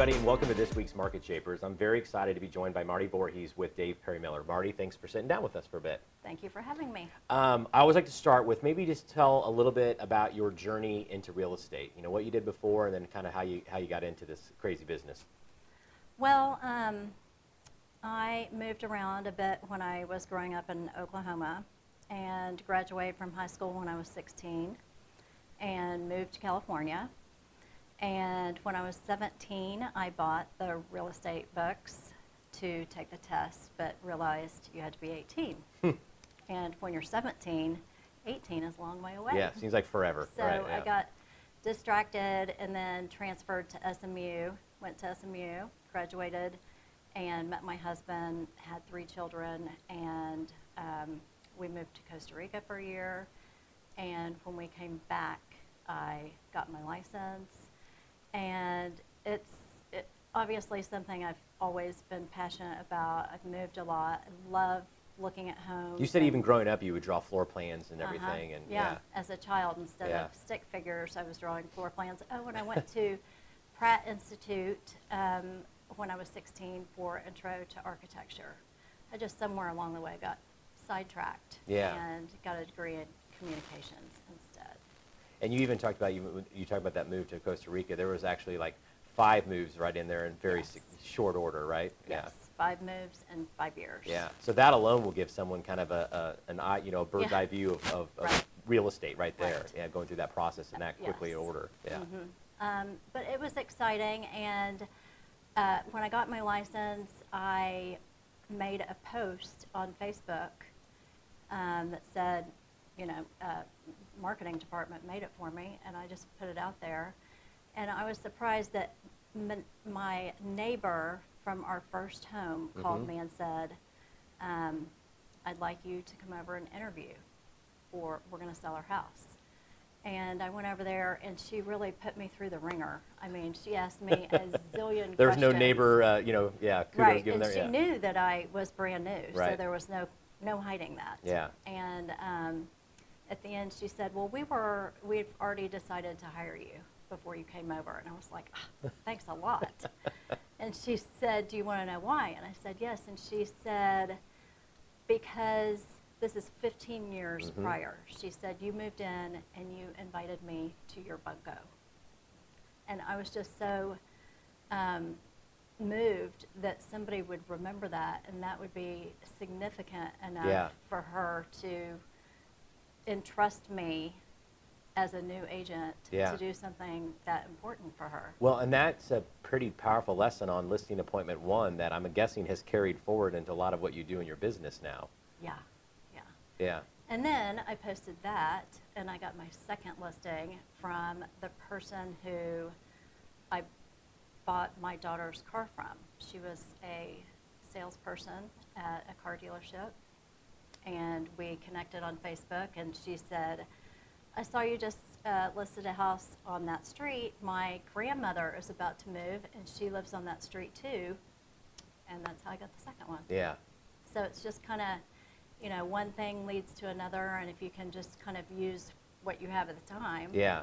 everybody, and welcome to this week's Market Shapers. I'm very excited to be joined by Marti Voorheis with Dave Perry Miller. Marti, thanks for sitting down with us for a bit. Thank you for having me. Um, I always like to start with maybe just tell a little bit about your journey into real estate. You know what you did before, and then kind of how you how you got into this crazy business. Well, um, I moved around a bit when I was growing up in Oklahoma, and graduated from high school when I was 16, and moved to California. And when I was 17, I bought the real estate books to take the test, but realized you had to be 18. Hmm. and when you're 17, 18 is a long way away. Yeah, seems like forever. So right, I got distracted and then transferred to SMU, went to SMU, graduated, and met my husband, had three children, and um, we moved to Costa Rica for a year. And when we came back, I got my license. And it's it, obviously something I've always been passionate about. I've moved a lot. I love looking at homes. You said even growing up, you would draw floor plans and uh-huh. everything, and yeah, as a child, instead Yeah. of stick figures, I was drawing floor plans. Oh, when I went to Pratt Institute um, when I was 16 for Intro to Architecture, I just somewhere along the way got sidetracked Yeah. and got a degree in communications. And you even talked about you you talked about that move to Costa Rica. There was actually like five moves right in there in very Yes. short order, right? Yes, five moves and five years. Yeah. Yeah. So that alone will give someone kind of a, a an eye, you know, a bird's Yeah. eye view of, of, of Right. real estate right there. Right. Yeah, going through that process and that quickly Yes. order. Yeah. Mhm. Um, but it was exciting, and uh, when I got my license, I made a post on Facebook um, that said, you know, uh, marketing department made it for me, and I just put it out there. And I was surprised that m- my neighbor from our first home called Mhm. me and said, um, I'd like you to come over and interview, or we're going to sell our house. And I went over there, and she really put me through the ringer. I mean, she asked me a zillion There's no questions. neighbor, uh, you know, yeah, kudos Right, given and there. she yeah. knew that I was brand new, so there was no, no hiding that. Yeah. And um, at the end, she said, well, we were, we'd already decided to hire you before you came over. And I was like, "Ah, thanks a lot. and she said, do you want to know why? And I said, yes. And she said, because this is 15 years Mhm. prior. She said, you moved in and you invited me to your bunko. And I was just so um, moved that somebody would remember that, and that would be significant enough Yeah. for her to entrust me as a new agent Yeah. to do something that important for her. Well, and that's a pretty powerful lesson on listing appointment one that I'm guessing has carried forward into a lot of what you do in your business now. Yeah, yeah. Yeah. And then I posted that, and I got my second listing from the person who I bought my daughter's car from. She was a salesperson at a car dealership, and we connected on Facebook, and she said, I saw you just uh, listed a house on that street. My grandmother is about to move, and she lives on that street too. And that's how I got the second one. Yeah. So it's just kind of, you know, one thing leads to another, and if you can just kind of use what you have at the time Yeah.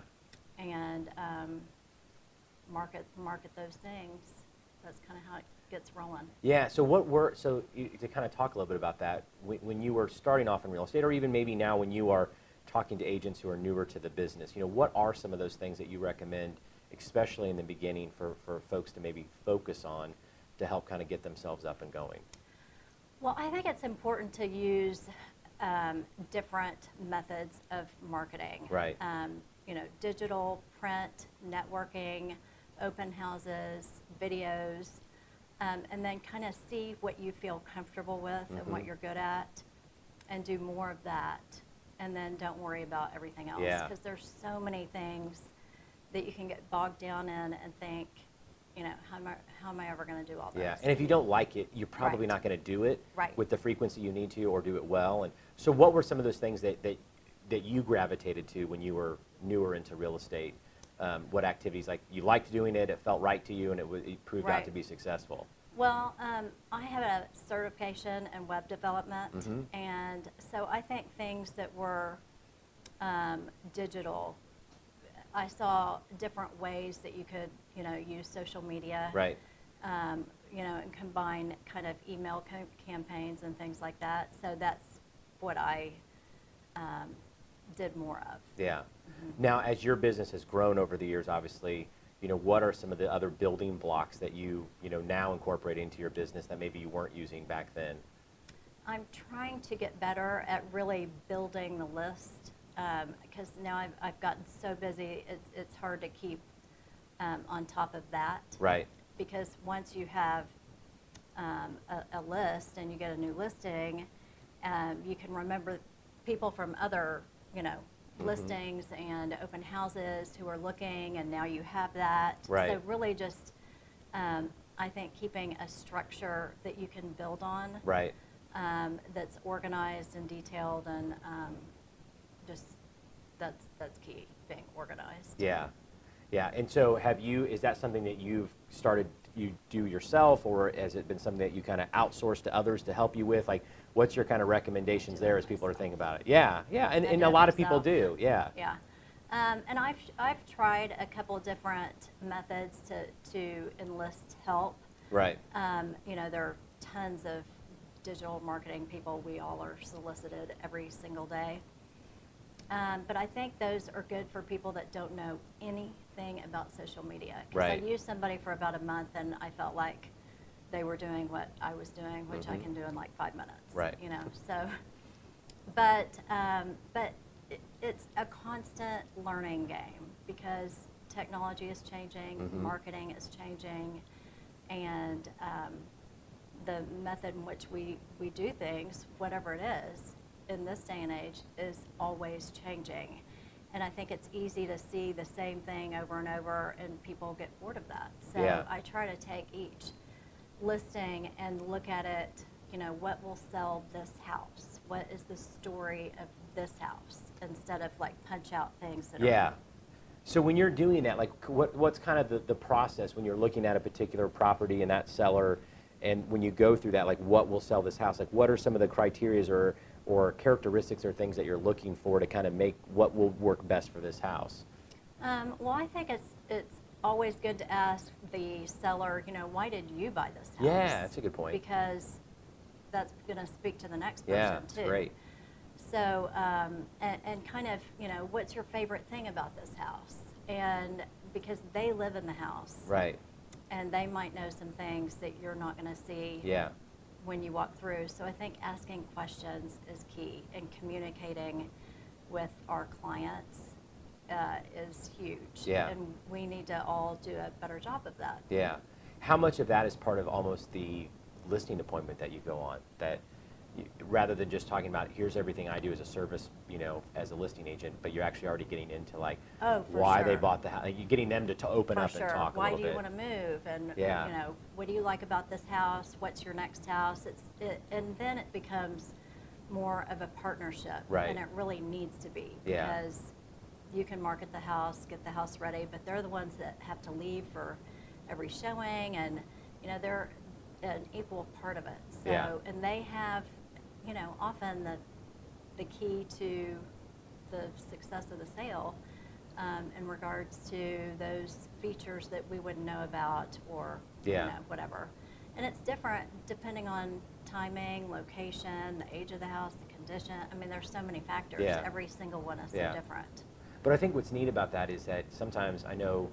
and um, market market those things, that's kind of how it gets rolling. Yeah. So what were so you, to kind of talk a little bit about that when, when you were starting off in real estate, or even maybe now when you are talking to agents who are newer to the business, you know, what are some of those things that you recommend, especially in the beginning, for for folks to maybe focus on to help kind of get themselves up and going? Well, I think it's important to use um, different methods of marketing. Right. Um, you know, digital, print, networking, open houses, videos, um, and then kind of see what you feel comfortable with and what Mhm. you're good at, and do more of that. And then don't worry about everything else Yeah. because there's so many things that you can get bogged down in and think, you know, how am I, how am I ever going to do all this? Yeah, and if you don't like it, you're probably Right. not going to do it Right. with the frequency you need to, or do it well. And so, what were some of those things that that, that you gravitated to when you were newer into real estate? Um, what activities like you liked doing it, it felt right to you, and it, it proved out to be successful. Well, um, I have a certification in web development, Mhm. and so I think things that were um, digital, I saw different ways that you could you know, use social media. Right. Um, you know, and combine kind of email co- campaigns and things like that. So that's what I um, did more of. Yeah. Mm-hmm. Now, as your business has grown over the years, obviously, you know, what are some of the other building blocks that you, you know, now incorporate into your business that maybe you weren't using back then? I'm trying to get better at really building the list because now I've, I've gotten so busy, it's, it's hard to keep um, on top of that. Right. Because once you have um, a, a list and you get a new listing, um, you can remember people from other, you know, Mhm. listings and open houses who are looking, and now you have that. Right. So really just, um, I think keeping a structure that you can build on Right. um, that's organized and detailed and um, just that's that's key being organized Yeah. Yeah. And so, have you? Is that something that you've started you do yourself, or has it been something that you kind of outsource to others to help you with? Like, what's your kind of recommendations there as people are thinking about it? Yeah. Yeah. And, and a lot of people do. Yeah. yeah um, and I've I've tried a couple different methods to to enlist help Right. um, you know there are tons of digital marketing people we all are solicited every single day um, but I think those are good for people that don't know anything about social media. Because Right. I used somebody for about a month and I felt like they were doing what I was doing, which I Mhm. can do in like five minutes. Right. You know, so, but, um, but it, it's a constant learning game because technology is changing, Mhm. marketing is changing, and um, the method in which we, we do things, whatever it is, in this day and age, is always changing. And I think it's easy to see the same thing over and over, and people get bored of that. So Yeah. I try to take each listing and look at it, you know, what will sell this house? What is the story of this house? Instead of like punch out things that Yeah. are. So when you're doing that, like what, what's kind of the, the process when you're looking at a particular property and that seller, and when you go through that, like what will sell this house? Like what are some of the criterias or, or characteristics or things that you're looking for to kind of make what will work best for this house? Um, well, I think it's, it's always good to ask the seller, you know, why did you buy this house? Yeah, that's a good point. Because that's going to speak to the next person Yeah, too. it's great. So, um, and, and kind of, you know, what's your favorite thing about this house? And because they live in the house. Right. And they might know some things that you're not going to see Yeah. when you walk through. So I think asking questions is key and communicating with our clients uh, is huge. Yeah. And we need to all do a better job of that. Yeah. How much of that is part of almost the listing appointment that you go on? That you, rather than just talking about here's everything I do as a service, you know, as a listing agent, but you're actually already getting into like Oh, why they bought the house. You're getting them to, to open For up sure. and talk Why a little do you want to move? And Yeah. you know, what do you like about this house? What's your next house? It's it, and then it becomes more of a partnership. Right. And it really needs to be Yeah. because you can market the house, get the house ready, but they're the ones that have to leave for every showing, and you know they're an equal part of it. So Yeah. and they have, you know, often the the key to the success of the sale um, in regards to those features that we wouldn't know about or Yeah. you know, whatever. And it's different depending on timing, location, the age of the house, the condition. I mean, there's so many factors. Yeah. Every single one is Yeah. so different. But I think what's neat about that is that sometimes I know,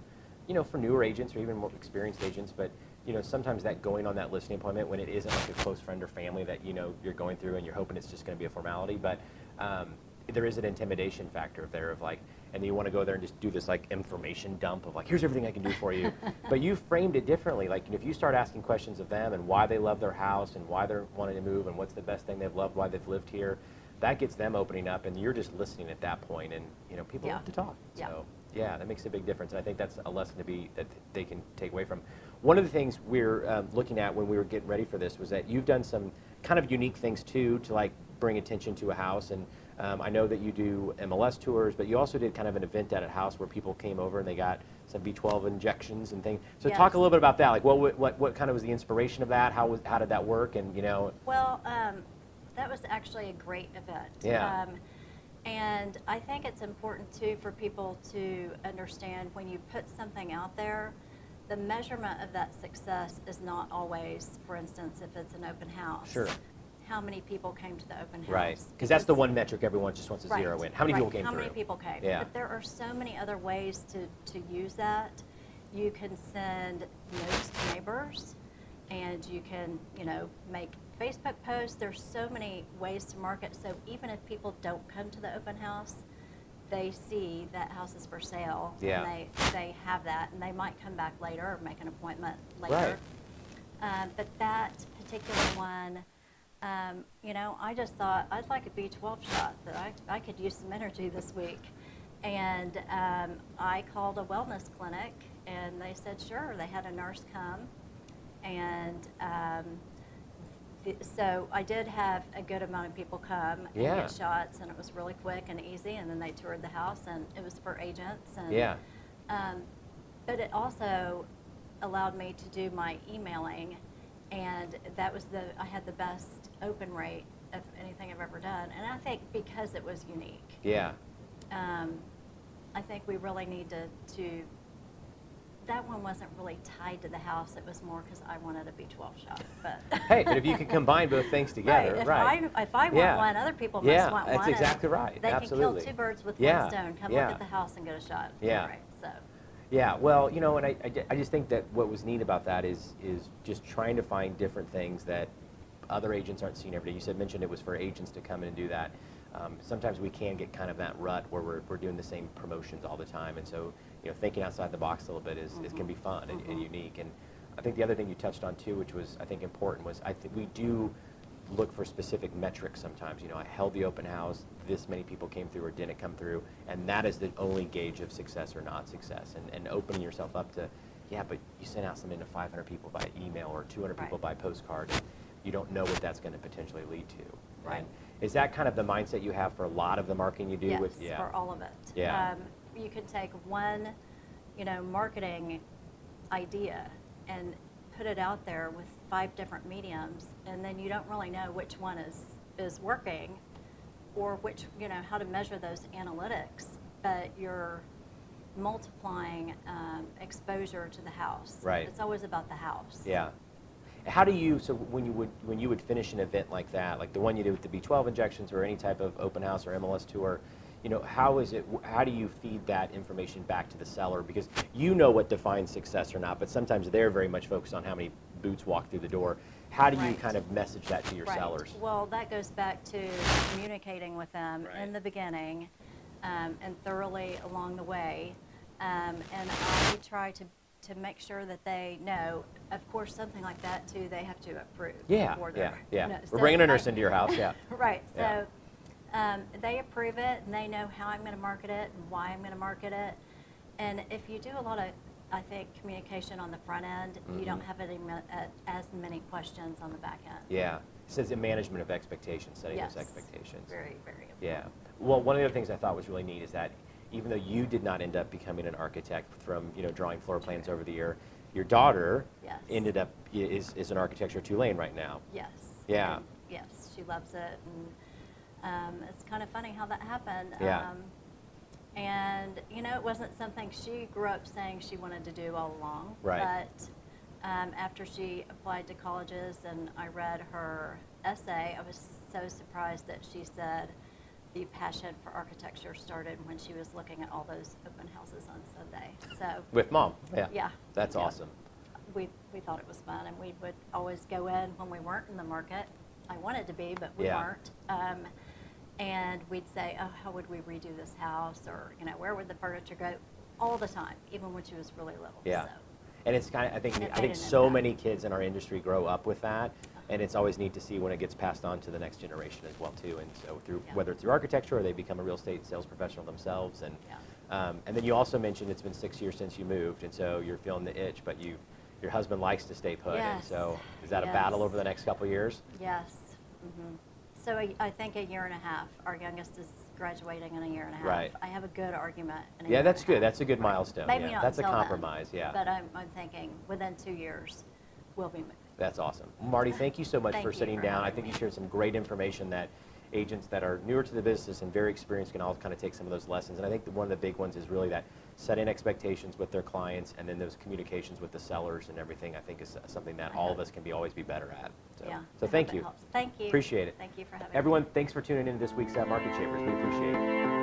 you know, for newer agents or even more experienced agents, but you know, sometimes that going on that listing appointment when it isn't like a close friend or family that you know you're going through and you're hoping it's just going to be a formality, but um, there is an intimidation factor there of like, and you want to go there and just do this like information dump of like, here's everything I can do for you, but you framed it differently. Like if you start asking questions of them and why they love their house and why they're wanting to move and what's the best thing they've loved, why they've lived here, that gets them opening up, and you're just listening at that point, and you know, people Yeah. love to talk. Yeah. So yeah, that makes a big difference, and I think that's a lesson to be that they can take away from. One of the things we're um, looking at when we were getting ready for this was that you've done some kind of unique things too to like bring attention to a house, and um, I know that you do MLS tours, but you also did kind of an event at a house where people came over and they got some B12 injections and things. So talk a little bit about that. Like, what what what, what kind of was the inspiration of that? How was how did that work? And you know, Well, um, that was actually a great event. Yeah. Um, and I think it's important too for people to understand when you put something out there the measurement of that success is not always, for instance, if it's an open house. Sure. How many people came to the open house? Right, because that's the one metric everyone just wants to zero Right, in. How many people came How through? many people came? Yeah. But there are so many other ways to, to use that. You can send notes to neighbors, and you can, you know, make Facebook posts. There's so many ways to market. So even if people don't come to the open house, they see that house is for sale. Yeah. And they, they have that, and they might come back later or make an appointment later. Right. Um, but that particular one, um, you know, I just thought I'd like a B12 shot. That I, I could use some energy this week, and um, I called a wellness clinic, and they said sure. They had a nurse come, and um, so I did have a good amount of people come and Yeah. get shots, and it was really quick and easy. And then they toured the house, and it was for agents. And, Yeah. Um, but it also allowed me to do my emailing, and that was the I had the best open rate of anything I've ever done. And I think because it was unique, Yeah. um, I think we really need to, to. That one wasn't really tied to the house. It was more because I wanted a B12 shot. But Hey, but if you can combine both things together, right. right? If I, if I want Yeah. one, other people Yeah, must want that's one. and exactly right. They Absolutely. can kill two birds with Yeah, one stone. Come yeah. look at the house and get a shot. Yeah. Right. So. Yeah, well, you know, and I, I, I just think that what was neat about that is is just trying to find different things that other agents aren't seeing every day. You said mentioned it was for agents to come in and do that. Um, sometimes we can get kind of that rut where we're, we're doing the same promotions all the time, and so you know, thinking outside the box a little bit is, is can be fun and, and Mhm. unique. And I think the other thing you touched on too, which was I think important, was I think we do look for specific metrics sometimes. You know, I held the open house, this many people came through or didn't come through, and that is the only gauge of success or not success. And, and opening yourself up to, yeah, but you sent out something to 500 people by email or 200 people by postcard, and you don't know what that's going to potentially lead to. Right. And is that kind of the mindset you have for a lot of the marketing you do yes, with? Yeah. for all of it. Yeah. Um, you could take one, you know, marketing idea and put it out there with five different mediums, and then you don't really know which one is is working, or which you know how to measure those analytics. But you're multiplying um, exposure to the house. Right. It's always about the house. Yeah. How do you, so when you would, when you would finish an event like that, like the one you did with the B12 injections or any type of open house or MLS tour, you know, how is it, how do you feed that information back to the seller? Because you know what defines success or not, but sometimes they're very much focused on how many boots walk through the door. How do you kind of message that to your Right. sellers? Well, that goes back to communicating with them Right. in the beginning um, and thoroughly along the way. Um, and I try to, to make sure that they know, of course, something like that too, they have to approve. Yeah, before yeah, yeah. you know, We're so bringing a nurse I- into your house, yeah. Right, Yeah. Um, they approve it and they know how I'm going to market it and why I'm going to market it. And if you do a lot of, I think, communication on the front end, you don't Mhm. have any, uh, as many questions on the back end. Yeah. It says in management of expectations, setting Yes. those expectations. Very, very. important. Yeah. Well, one of the other things I thought was really neat is that even though you did not end up becoming an architect from you know drawing floor plans over the year, your daughter Yes. ended up is, is an architecture at Tulane right now. Yes. Yeah. and Yes, she loves it, and um, it's kind of funny how that happened. Yeah. Um, and you know, it wasn't something she grew up saying she wanted to do all along. Right. But um, after she applied to colleges and I read her essay, I was so surprised that she said the passion for architecture started when she was looking at all those open houses on Sunday. So With mom. Yeah. Yeah. That's Yeah. awesome. we, we thought it was fun, and we would always go in when we weren't in the market. I wanted to be, but we Yeah. weren't. Um, and we'd say, oh, how would we redo this house? Or, you know, where would the furniture go? All the time, even when she was really little. Yeah. So, And it's kind of I think I think so impact. many kids in our industry grow up with that. And it's always neat to see when it gets passed on to the next generation as well too. And so through Yeah. whether it's through architecture or they become a real estate sales professional themselves. And Yeah. um, and then you also mentioned it's been six years since you moved, and so you're feeling the itch, but you your husband likes to stay put. And so is that a battle over the next couple of years? yes. hmm So I, I think a year and a half. Our youngest is graduating in a year and a half. Right. I have a good argument in a Yeah, year that's a good. half. That's a good milestone. Maybe yeah. not That's a until then, compromise. yeah. But I'm, I'm thinking within two years, we'll be moving. That's awesome. Marti, thank you so much for sitting for down. I think you shared some great information that agents that are newer to the business and very experienced can all kind of take some of those lessons. And I think one of the big ones is really that setting expectations with their clients and then those communications with the sellers and everything, I think is uh, something that all of us can be, always be better at. So, Yeah. So thank you. Thank you. Appreciate it. Thank you for having me. Everyone, thanks for tuning in to this week's at Market Shapers. We appreciate it.